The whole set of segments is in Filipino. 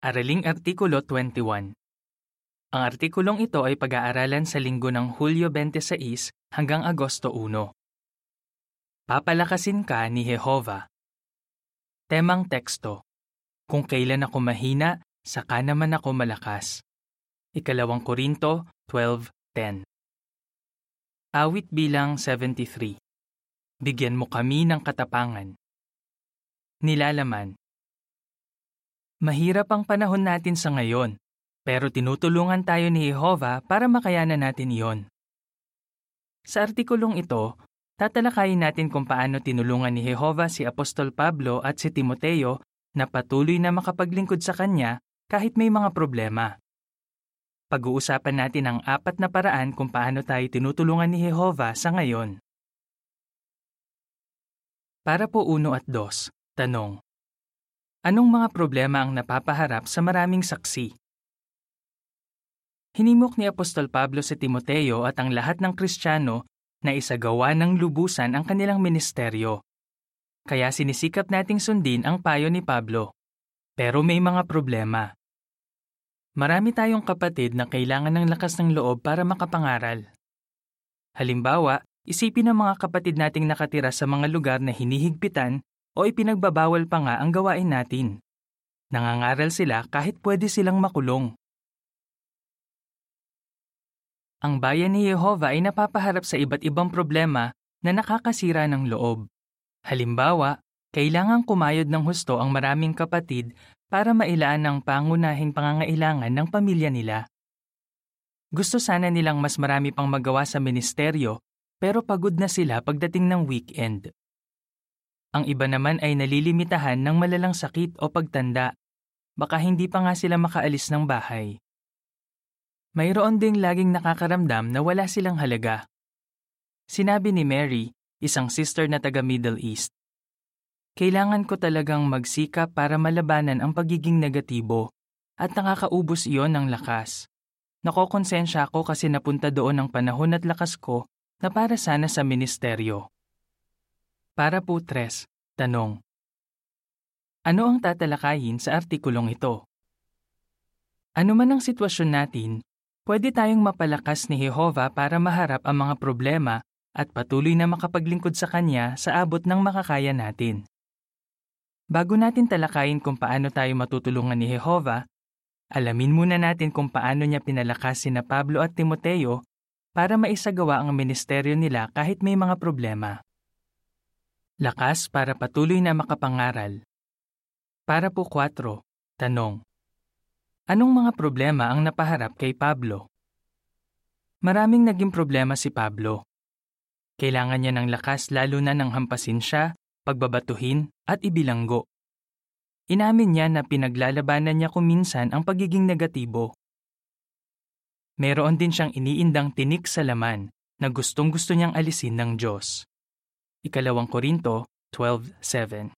Araling Artikulo 21 Ang artikulong ito ay pag-aaralan sa linggo ng Hulyo 26 hanggang Agosto 1. Papalakasin ka ni Jehova. Temang teksto Kung kailan ako mahina, saka naman ako malakas. Ikalawang Korinto 12.10 Awit bilang 73 Bigyan mo kami ng katapangan. Nilalaman Mahirap ang panahon natin sa ngayon, pero tinutulungan tayo ni Jehova para makayanan natin iyon. Sa artikulong ito, tatalakayin natin kung paano tinulungan ni Jehova si Apostol Pablo at si Timoteo na patuloy na makapaglingkod sa kanya kahit may mga problema. Pag-uusapan natin ang apat na paraan kung paano tayo tinutulungan ni Jehova sa ngayon. Para po uno at dos, tanong. Anong mga problema ang napapaharap sa maraming saksi? Hinimok ni Apostol Pablo si Timoteo at ang lahat ng Kristiyano na isagawa ng lubusan ang kanilang ministeryo. Kaya sinisikap nating sundin ang payo ni Pablo. Pero may mga problema. Marami tayong kapatid na kailangan ng lakas ng loob para makapangaral. Halimbawa, isipin ng mga kapatid nating nakatira sa mga lugar na hinihigpitan o ipinagbabawal pa nga ang gawain natin. Nangangaral sila kahit pwede silang makulong. Ang bayan ni Yehova ay napapaharap sa iba't ibang problema na nakakasira ng loob. Halimbawa, kailangang kumayod ng husto ang maraming kapatid para mailaan ang pangunahing pangangailangan ng pamilya nila. Gusto sana nilang mas marami pang magawa sa ministeryo pero pagod na sila pagdating ng weekend. Ang iba naman ay nalilimitahan ng malalang sakit o pagtanda. Baka hindi pa nga sila makaalis ng bahay. Mayroon ding laging nakakaramdam na wala silang halaga. Sinabi ni Mary, isang sister na taga Middle East, Kailangan ko talagang magsikap para malabanan ang pagiging negatibo at nakakaubos iyon ng lakas. Nakokonsensya ako kasi napunta doon ang panahon at lakas ko na para sana sa ministeryo. Para po tres, tanong. Ano ang tatalakayin sa artikulong ito? Ano man ang sitwasyon natin, pwede tayong mapalakas ni Jehova para maharap ang mga problema at patuloy na makapaglingkod sa Kanya sa abot ng makakaya natin. Bago natin talakayin kung paano tayo matutulungan ni Jehova, alamin muna natin kung paano niya pinalakas sina Pablo at Timoteo para maisagawa ang ministeryo nila kahit may mga problema. Lakas para patuloy na makapangaral. Para po 4, tanong. Anong mga problema ang napaharap kay Pablo? Maraming naging problema si Pablo. Kailangan niya ng lakas lalo na nang hampasin siya, pagbabatuhin at ibilanggo. Inamin niya na pinaglalabanan niya kuminsan ang pagiging negatibo. Meron din siyang iniindang tinik sa laman na gustong gusto niyang alisin ng Diyos. Ikalawang Korinto 12.7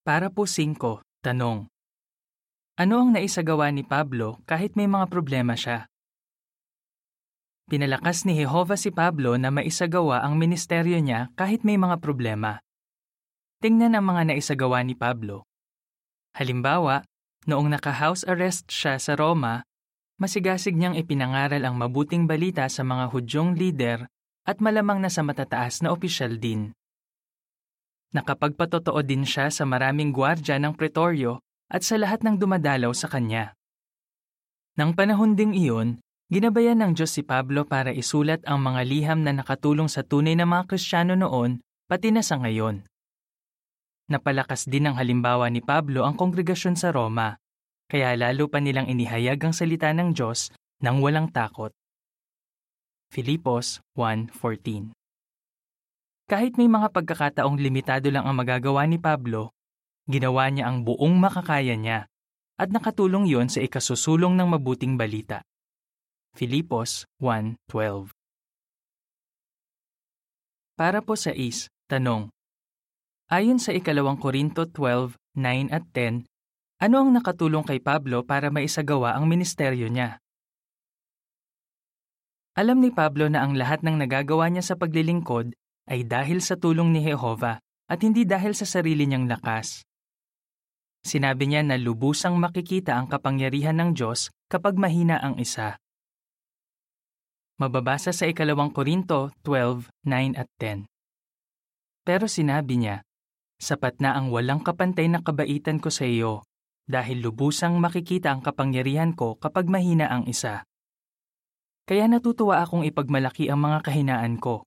Para po 5, tanong. Ano ang naisagawa ni Pablo kahit may mga problema siya? Pinalakas ni Jehova si Pablo na maisagawa ang ministeryo niya kahit may mga problema. Tingnan ang mga naisagawa ni Pablo. Halimbawa, noong naka-house arrest siya sa Roma, masigasig niyang ipinangaral ang mabuting balita sa mga Hudyong leader at malamang na sa matataas na opisyal din. Nakapagpatotoo din siya sa maraming gwardya ng pretoryo at sa lahat ng dumadalaw sa kanya. Nang panahon ding iyon, ginabayan ng Diyos si Pablo para isulat ang mga liham na nakatulong sa tunay na mga Kristiyano noon, pati na sa ngayon. Napalakas din ang halimbawa ni Pablo ang kongregasyon sa Roma, kaya lalo pa nilang inihayag ang salita ng Diyos nang walang takot. Filipos 1.14 Kahit may mga pagkakataong limitado lang ang magagawa ni Pablo, ginawa niya ang buong makakaya niya at nakatulong yon sa ikasusulong ng mabuting balita. Filipos 1.12 Para po sa is, tanong. Ayon sa ikalawang Korinto 12:9 at 10, ano ang nakatulong kay Pablo para maisagawa ang ministeryo niya? Alam ni Pablo na ang lahat ng nagagawa niya sa paglilingkod ay dahil sa tulong ni Jehova at hindi dahil sa sarili niyang lakas. Sinabi niya na lubusang makikita ang kapangyarihan ng Diyos kapag mahina ang isa. Mababasa sa ikalawang Korinto 12, 9 at 10. Pero sinabi niya, Sapat na ang walang kapantay na kabaitan ko sa iyo, dahil lubusang makikita ang kapangyarihan ko kapag mahina ang isa. Kaya natutuwa akong ipagmalaki ang mga kahinaan ko.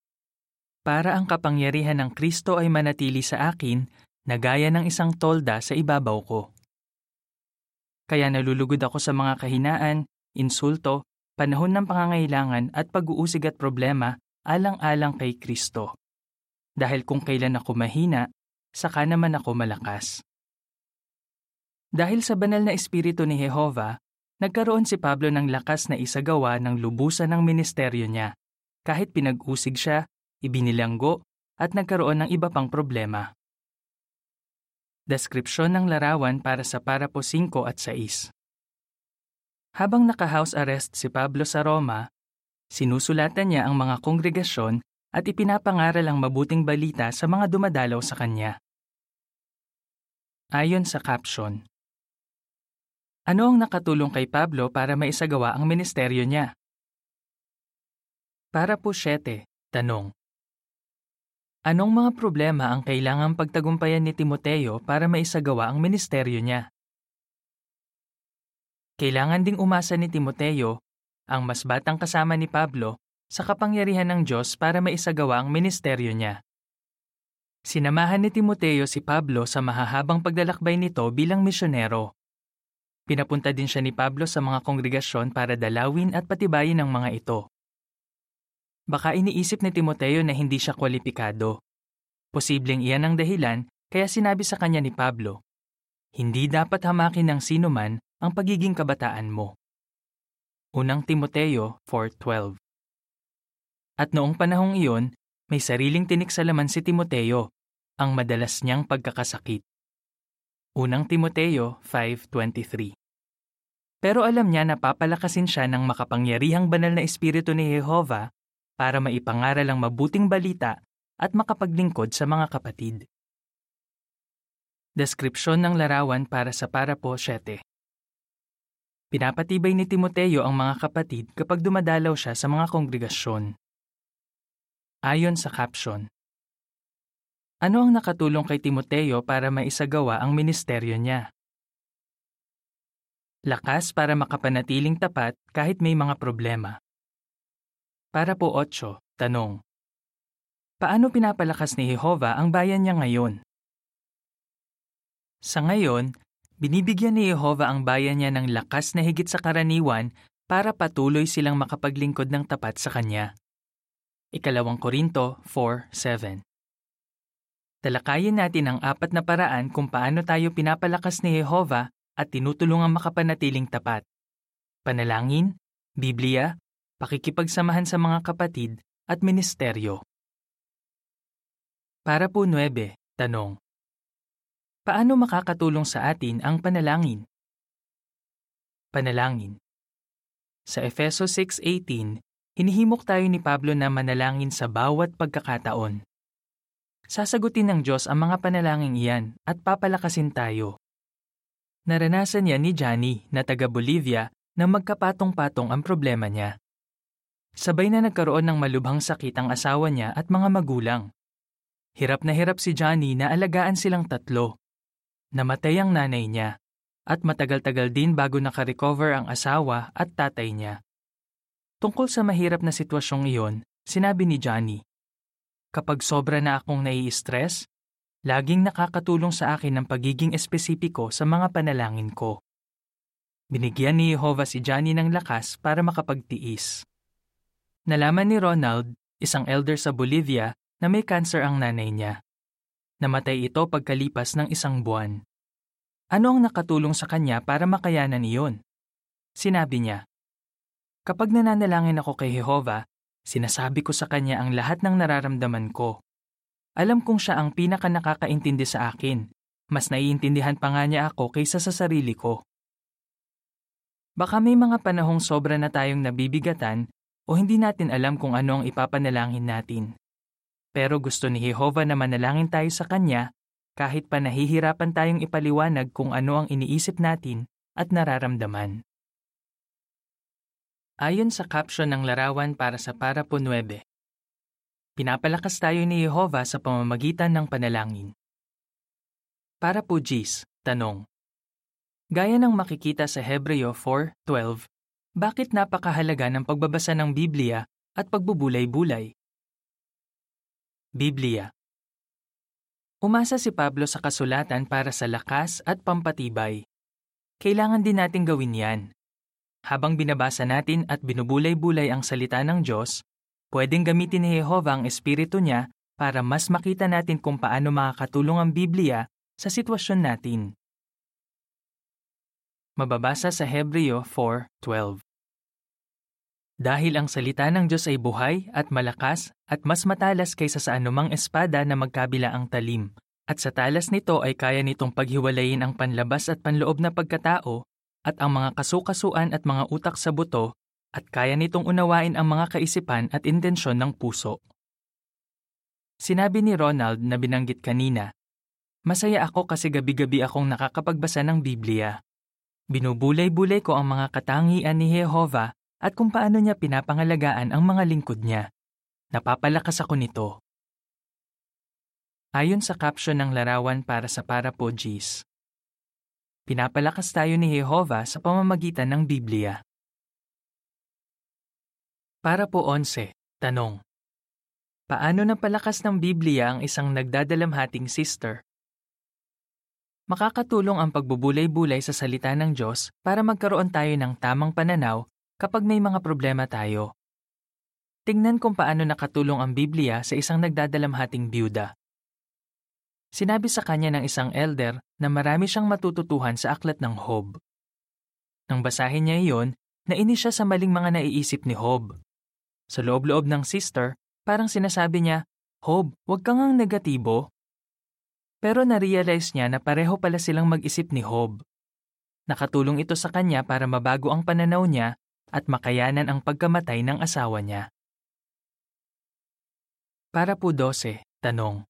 Para ang kapangyarihan ng Kristo ay manatili sa akin na gaya ng isang tolda sa ibabaw ko. Kaya nalulugod ako sa mga kahinaan, insulto, panahon ng pangangailangan at pag-uusig at problema alang-alang kay Kristo. Dahil kung kailan ako mahina, saka naman ako malakas. Dahil sa banal na espiritu ni Jehova, nagkaroon si Pablo ng lakas na isagawa ng lubusan ng ministeryo niya, kahit pinag-usig siya, ibinilanggo, at nagkaroon ng iba pang problema. Deskripsyon ng larawan para sa parapo 5 at 6 habang naka-house arrest si Pablo sa Roma, sinusulatan niya ang mga kongregasyon at ipinapangaral ang mabuting balita sa mga dumadalaw sa kanya. Ayon sa caption, Ano ang nakatulong kay Pablo para maisagawa ang ministeryo niya? Para po 7, tanong. Anong mga problema ang kailangang pagtagumpayan ni Timoteo para maisagawa ang ministeryo niya? Kailangan ding umasa ni Timoteo, ang mas batang kasama ni Pablo, sa kapangyarihan ng Diyos para maisagawa ang ministeryo niya. Sinamahan ni Timoteo si Pablo sa mahahabang paglalakbay nito bilang misyonero. Pinapunta din siya ni Pablo sa mga kongregasyon para dalawin at patibayin ang mga ito. Baka iniisip ni Timoteo na hindi siya kwalipikado. Posibleng iyan ang dahilan kaya sinabi sa kanya ni Pablo, Hindi dapat hamakin ng sino man ang pagiging kabataan mo. Unang Timoteo 4.12 At noong panahong iyon, may sariling tinik sa laman si Timoteo, ang madalas niyang pagkakasakit. Unang Timoteo 5.23 Pero alam niya na papalakasin siya ng makapangyarihang banal na espiritu ni Jehova para maipangaral ang mabuting balita at makapaglingkod sa mga kapatid. Deskripsyon ng larawan para sa parapo 7 Pinapatibay ni Timoteo ang mga kapatid kapag dumadalaw siya sa mga kongregasyon. Ayon sa caption, Ano ang nakatulong kay Timoteo para maisagawa ang ministeryo niya? Lakas para makapanatiling tapat kahit may mga problema. Para po 8, tanong. Paano pinapalakas ni Jehova ang bayan niya ngayon? Sa ngayon, Binibigyan ni Jehova ang bayan niya ng lakas na higit sa karaniwan para patuloy silang makapaglingkod ng tapat sa Kanya. Ikalawang Korinto 4.7 Talakayin natin ang apat na paraan kung paano tayo pinapalakas ni Jehova at tinutulungang makapanatiling tapat. Panalangin, Biblia, pakikipagsamahan sa mga kapatid, at ministeryo. Para po 9, tanong. Paano makakatulong sa atin ang panalangin? Panalangin Sa Efeso 6.18, hinihimok tayo ni Pablo na manalangin sa bawat pagkakataon. Sasagutin ng Diyos ang mga panalangin iyan at papalakasin tayo. Naranasan niya ni Johnny na taga Bolivia na magkapatong-patong ang problema niya. Sabay na nagkaroon ng malubhang sakit ang asawa niya at mga magulang. Hirap na hirap si Johnny na alagaan silang tatlo. Namatay ang nanay niya at matagal-tagal din bago nakarecover ang asawa at tatay niya. Tungkol sa mahirap na sitwasyong iyon, sinabi ni Johnny, Kapag sobra na akong nai-stress, laging nakakatulong sa akin ang pagiging espesipiko sa mga panalangin ko. Binigyan ni Jehovah si Johnny ng lakas para makapagtiis. Nalaman ni Ronald, isang elder sa Bolivia, na may cancer ang nanay niya. Namatay ito pagkalipas ng isang buwan. Ano ang nakatulong sa kanya para makayanan iyon? Sinabi niya, Kapag nananalangin ako kay Jehova, sinasabi ko sa kanya ang lahat ng nararamdaman ko. Alam kong siya ang pinaka nakakaintindi sa akin. Mas naiintindihan pa nga niya ako kaysa sa sarili ko. Baka may mga panahong sobra na tayong nabibigatan o hindi natin alam kung ano ang ipapanalangin natin. Pero gusto ni Jehova na manalangin tayo sa Kanya kahit pa nahihirapan tayong ipaliwanag kung ano ang iniisip natin at nararamdaman. Ayon sa caption ng larawan para sa Parapo 9, pinapalakas tayo ni Jehova sa pamamagitan ng panalangin. Para po Gis, tanong. Gaya ng makikita sa Hebreo 4.12, bakit napakahalaga ng pagbabasa ng Biblia at pagbubulay-bulay? Biblia Umasa si Pablo sa kasulatan para sa lakas at pampatibay. Kailangan din nating gawin yan. Habang binabasa natin at binubulay-bulay ang salita ng Diyos, pwedeng gamitin ni Jehova ang Espiritu niya para mas makita natin kung paano makakatulong ang Biblia sa sitwasyon natin. Mababasa sa Hebreo 4.12 Dahil ang salita ng Diyos ay buhay at malakas at mas matalas kaysa sa anumang espada na magkabila ang talim, at sa talas nito ay kaya nitong paghiwalayin ang panlabas at panloob na pagkatao at ang mga kasukasuan at mga utak sa buto at kaya nitong unawain ang mga kaisipan at intensyon ng puso. Sinabi ni Ronald na binanggit kanina, Masaya ako kasi gabi-gabi akong nakakapagbasa ng Biblia. Binubulay-bulay ko ang mga katangian ni Jehova at kung paano niya pinapangalagaan ang mga lingkod niya. Napapalakas ako nito. Ayon sa caption ng larawan para sa Parapodgis, Pinapalakas tayo ni Jehova sa pamamagitan ng Biblia. Para po 11, tanong. Paano napalakas ng Biblia ang isang nagdadalamhating sister? Makakatulong ang pagbubulay-bulay sa salita ng Diyos para magkaroon tayo ng tamang pananaw kapag may mga problema tayo. Tingnan kung paano nakatulong ang Biblia sa isang nagdadalamhating byuda. Sinabi sa kanya ng isang elder na marami siyang matututuhan sa aklat ng Hob. Nang basahin niya iyon, nainis siya sa maling mga naiisip ni Hob. Sa loob-loob ng sister, parang sinasabi niya, Hob, huwag kang ang negatibo. Pero na-realize niya na pareho pala silang mag-isip ni Hob. Nakatulong ito sa kanya para mabago ang pananaw niya at makayanan ang pagkamatay ng asawa niya. Para po 12, tanong.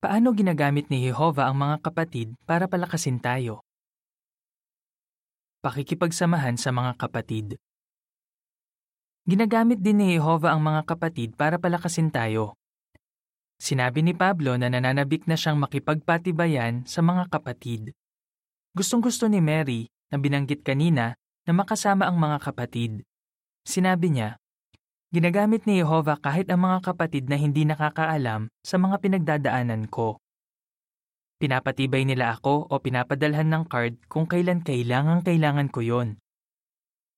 Paano ginagamit ni Jehova ang mga kapatid para palakasin tayo? Pakikipagsamahan sa mga kapatid Ginagamit din ni Jehova ang mga kapatid para palakasin tayo. Sinabi ni Pablo na nananabik na siyang makipagpatibayan sa mga kapatid. Gustong-gusto ni Mary na binanggit kanina na makasama ang mga kapatid. Sinabi niya, Ginagamit ni Jehova kahit ang mga kapatid na hindi nakakaalam sa mga pinagdadaanan ko. Pinapatibay nila ako o pinapadalhan ng card kung kailan kailangan kailangan ko yon.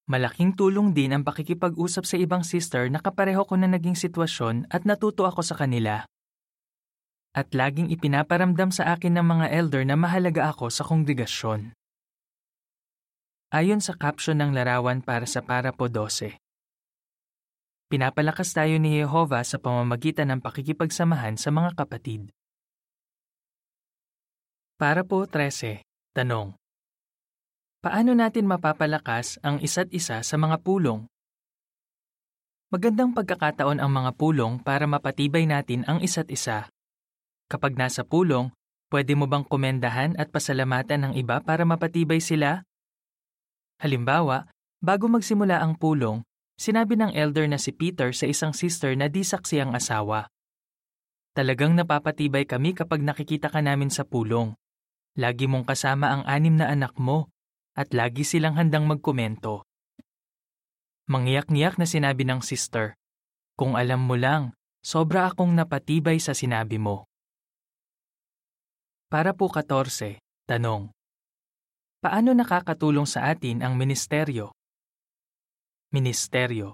Malaking tulong din ang pakikipag-usap sa ibang sister na kapareho ko na naging sitwasyon at natuto ako sa kanila. At laging ipinaparamdam sa akin ng mga elder na mahalaga ako sa kongregasyon. Ayon sa caption ng larawan para sa Parapo 12, Pinapalakas tayo ni Jehova sa pamamagitan ng pakikipagsamahan sa mga kapatid. Para po 13, tanong. Paano natin mapapalakas ang isa't isa sa mga pulong? Magandang pagkakataon ang mga pulong para mapatibay natin ang isa't isa. Kapag nasa pulong, pwede mo bang komendahan at pasalamatan ng iba para mapatibay sila? Halimbawa, bago magsimula ang pulong, Sinabi ng elder na si Peter sa isang sister na di saksi ang asawa. Talagang napapatibay kami kapag nakikita ka namin sa pulong. Lagi mong kasama ang anim na anak mo at lagi silang handang magkomento. Mangyak-ngiyak na sinabi ng sister, Kung alam mo lang, sobra akong napatibay sa sinabi mo. Para po 14, tanong. Paano nakakatulong sa atin ang ministeryo? Ministeryo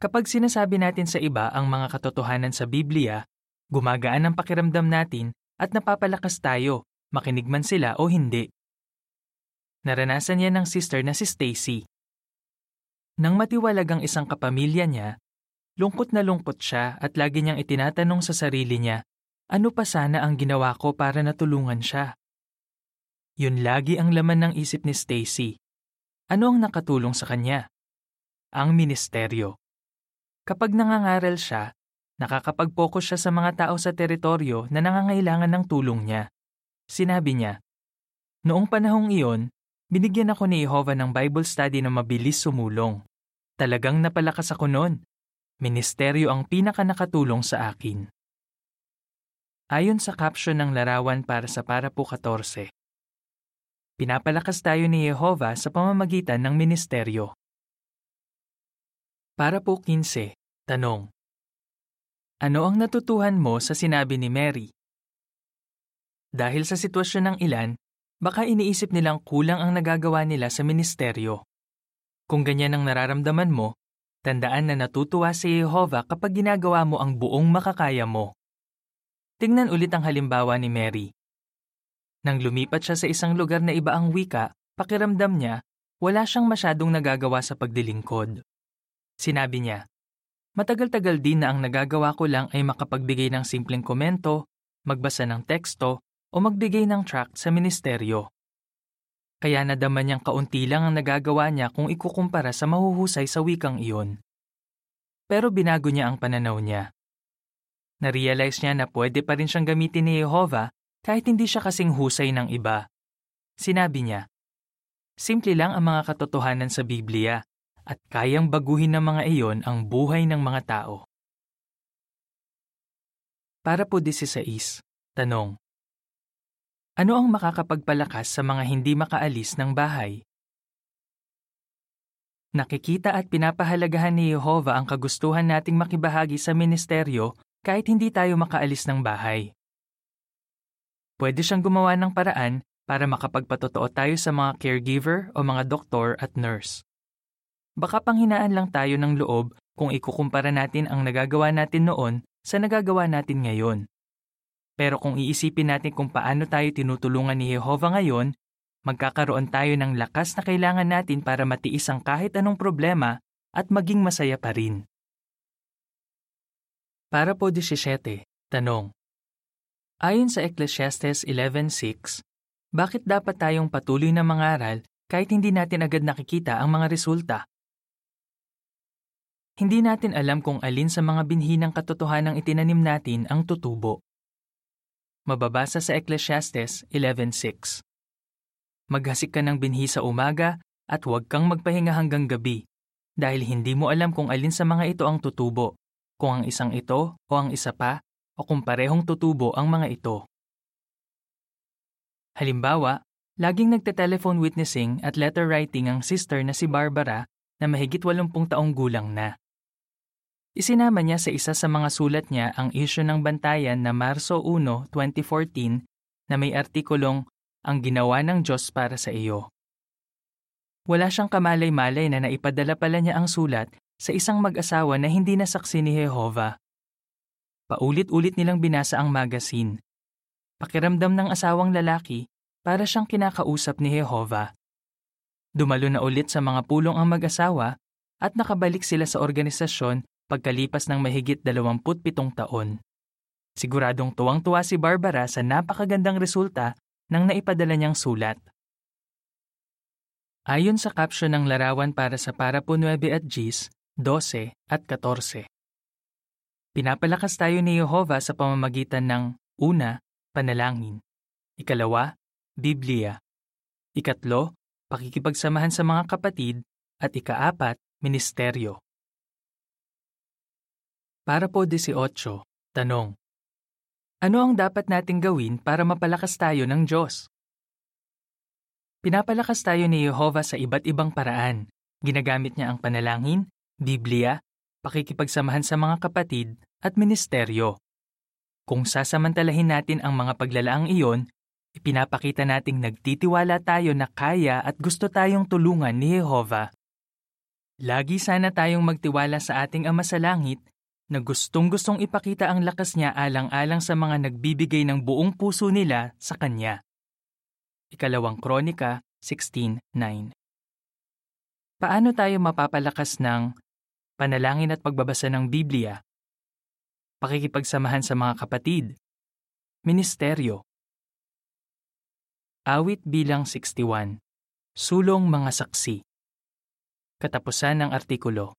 Kapag sinasabi natin sa iba ang mga katotohanan sa Biblia, gumagaan ang pakiramdam natin at napapalakas tayo, makinig man sila o hindi. Naranasan yan ng sister na si Stacy. Nang matiwalag ang isang kapamilya niya, lungkot na lungkot siya at lagi niyang itinatanong sa sarili niya, ano pa sana ang ginawa ko para natulungan siya? Yun lagi ang laman ng isip ni Stacy. Ano ang nakatulong sa kanya? Ang ministeryo. Kapag nangangaral siya, Nakakapag-focus siya sa mga tao sa teritoryo na nangangailangan ng tulong niya. Sinabi niya, Noong panahong iyon, binigyan ako ni Jehovah ng Bible study na mabilis sumulong. Talagang napalakas ako noon. Ministeryo ang pinaka nakatulong sa akin. Ayon sa caption ng larawan para sa para po 14. Pinapalakas tayo ni Jehovah sa pamamagitan ng ministeryo. Para po 15. Tanong. Ano ang natutuhan mo sa sinabi ni Mary? Dahil sa sitwasyon ng ilan, baka iniisip nilang kulang ang nagagawa nila sa ministeryo. Kung ganyan ang nararamdaman mo, tandaan na natutuwa si Jehovah kapag ginagawa mo ang buong makakaya mo. Tingnan ulit ang halimbawa ni Mary. Nang lumipat siya sa isang lugar na iba ang wika, pakiramdam niya, wala siyang masyadong nagagawa sa pagdilingkod. Sinabi niya, Matagal-tagal din na ang nagagawa ko lang ay makapagbigay ng simpleng komento, magbasa ng teksto, o magbigay ng tract sa ministeryo. Kaya nadama niyang kaunti lang ang nagagawa niya kung ikukumpara sa mahuhusay sa wikang iyon. Pero binago niya ang pananaw niya. Narealize niya na pwede pa rin siyang gamitin ni Jehovah kahit hindi siya kasing husay ng iba. Sinabi niya, Simple lang ang mga katotohanan sa Biblia at kayang baguhin ng mga iyon ang buhay ng mga tao. Para po 16, tanong. Ano ang makakapagpalakas sa mga hindi makaalis ng bahay? Nakikita at pinapahalagahan ni Jehovah ang kagustuhan nating makibahagi sa ministeryo kahit hindi tayo makaalis ng bahay. Pwede siyang gumawa ng paraan para makapagpatotoo tayo sa mga caregiver o mga doktor at nurse. Baka panghinaan lang tayo ng loob kung ikukumpara natin ang nagagawa natin noon sa nagagawa natin ngayon. Pero kung iisipin natin kung paano tayo tinutulungan ni Jehovah ngayon, magkakaroon tayo ng lakas na kailangan natin para matiis ang kahit anong problema at maging masaya pa rin. Para po 17, tanong. Ayon sa Ecclesiastes 11.6, bakit dapat tayong patuloy na mangaral kahit hindi natin agad nakikita ang mga resulta? Hindi natin alam kung alin sa mga binhi ng katotohanang itinanim natin ang tutubo. Mababasa sa Ecclesiastes 11.6 Maghasik ka ng binhi sa umaga at huwag kang magpahinga hanggang gabi dahil hindi mo alam kung alin sa mga ito ang tutubo, kung ang isang ito o ang isa pa o kung parehong tutubo ang mga ito. Halimbawa, laging nagte-telephone witnessing at letter writing ang sister na si Barbara na mahigit 80 taong gulang na. Isinama niya sa isa sa mga sulat niya ang isyu ng bantayan na Marso 1, 2014 na may artikulong Ang ginawa ng Diyos para sa iyo. Wala siyang kamalay-malay na naipadala pala niya ang sulat sa isang mag-asawa na hindi nasaksi ni Jehovah. Paulit-ulit nilang binasa ang magazine. Pakiramdam ng asawang lalaki para siyang kinakausap ni Jehovah. Dumalo na ulit sa mga pulong ang mag-asawa at nakabalik sila sa organisasyon pagkalipas ng mahigit 27 taon. Siguradong tuwang-tuwa si Barbara sa napakagandang resulta ng naipadala niyang sulat. Ayon sa caption ng larawan para sa Parapo 9 at Gis, 12 at 14. Pinapalakas tayo ni Jehovah sa pamamagitan ng una, panalangin. Ikalawa, Biblia. Ikatlo, pakikipagsamahan sa mga kapatid. At ikaapat, ministeryo. Para po 18, tanong. Ano ang dapat nating gawin para mapalakas tayo ng Diyos? Pinapalakas tayo ni Jehovah sa iba't ibang paraan. Ginagamit niya ang panalangin, Biblia, pakikipagsamahan sa mga kapatid, at ministeryo. Kung sasamantalahin natin ang mga paglalaang iyon, ipinapakita nating nagtitiwala tayo na kaya at gusto tayong tulungan ni Jehovah. Lagi sana tayong magtiwala sa ating Ama sa Langit na gustong-gustong ipakita ang lakas niya alang-alang sa mga nagbibigay ng buong puso nila sa Kanya. Ikalawang Kronika 16.9 Paano tayo mapapalakas ng panalangin at pagbabasa ng Biblia? Pakikipagsamahan sa mga kapatid. Ministeryo. Awit bilang 61. Sulong mga saksi. Katapusan ng artikulo.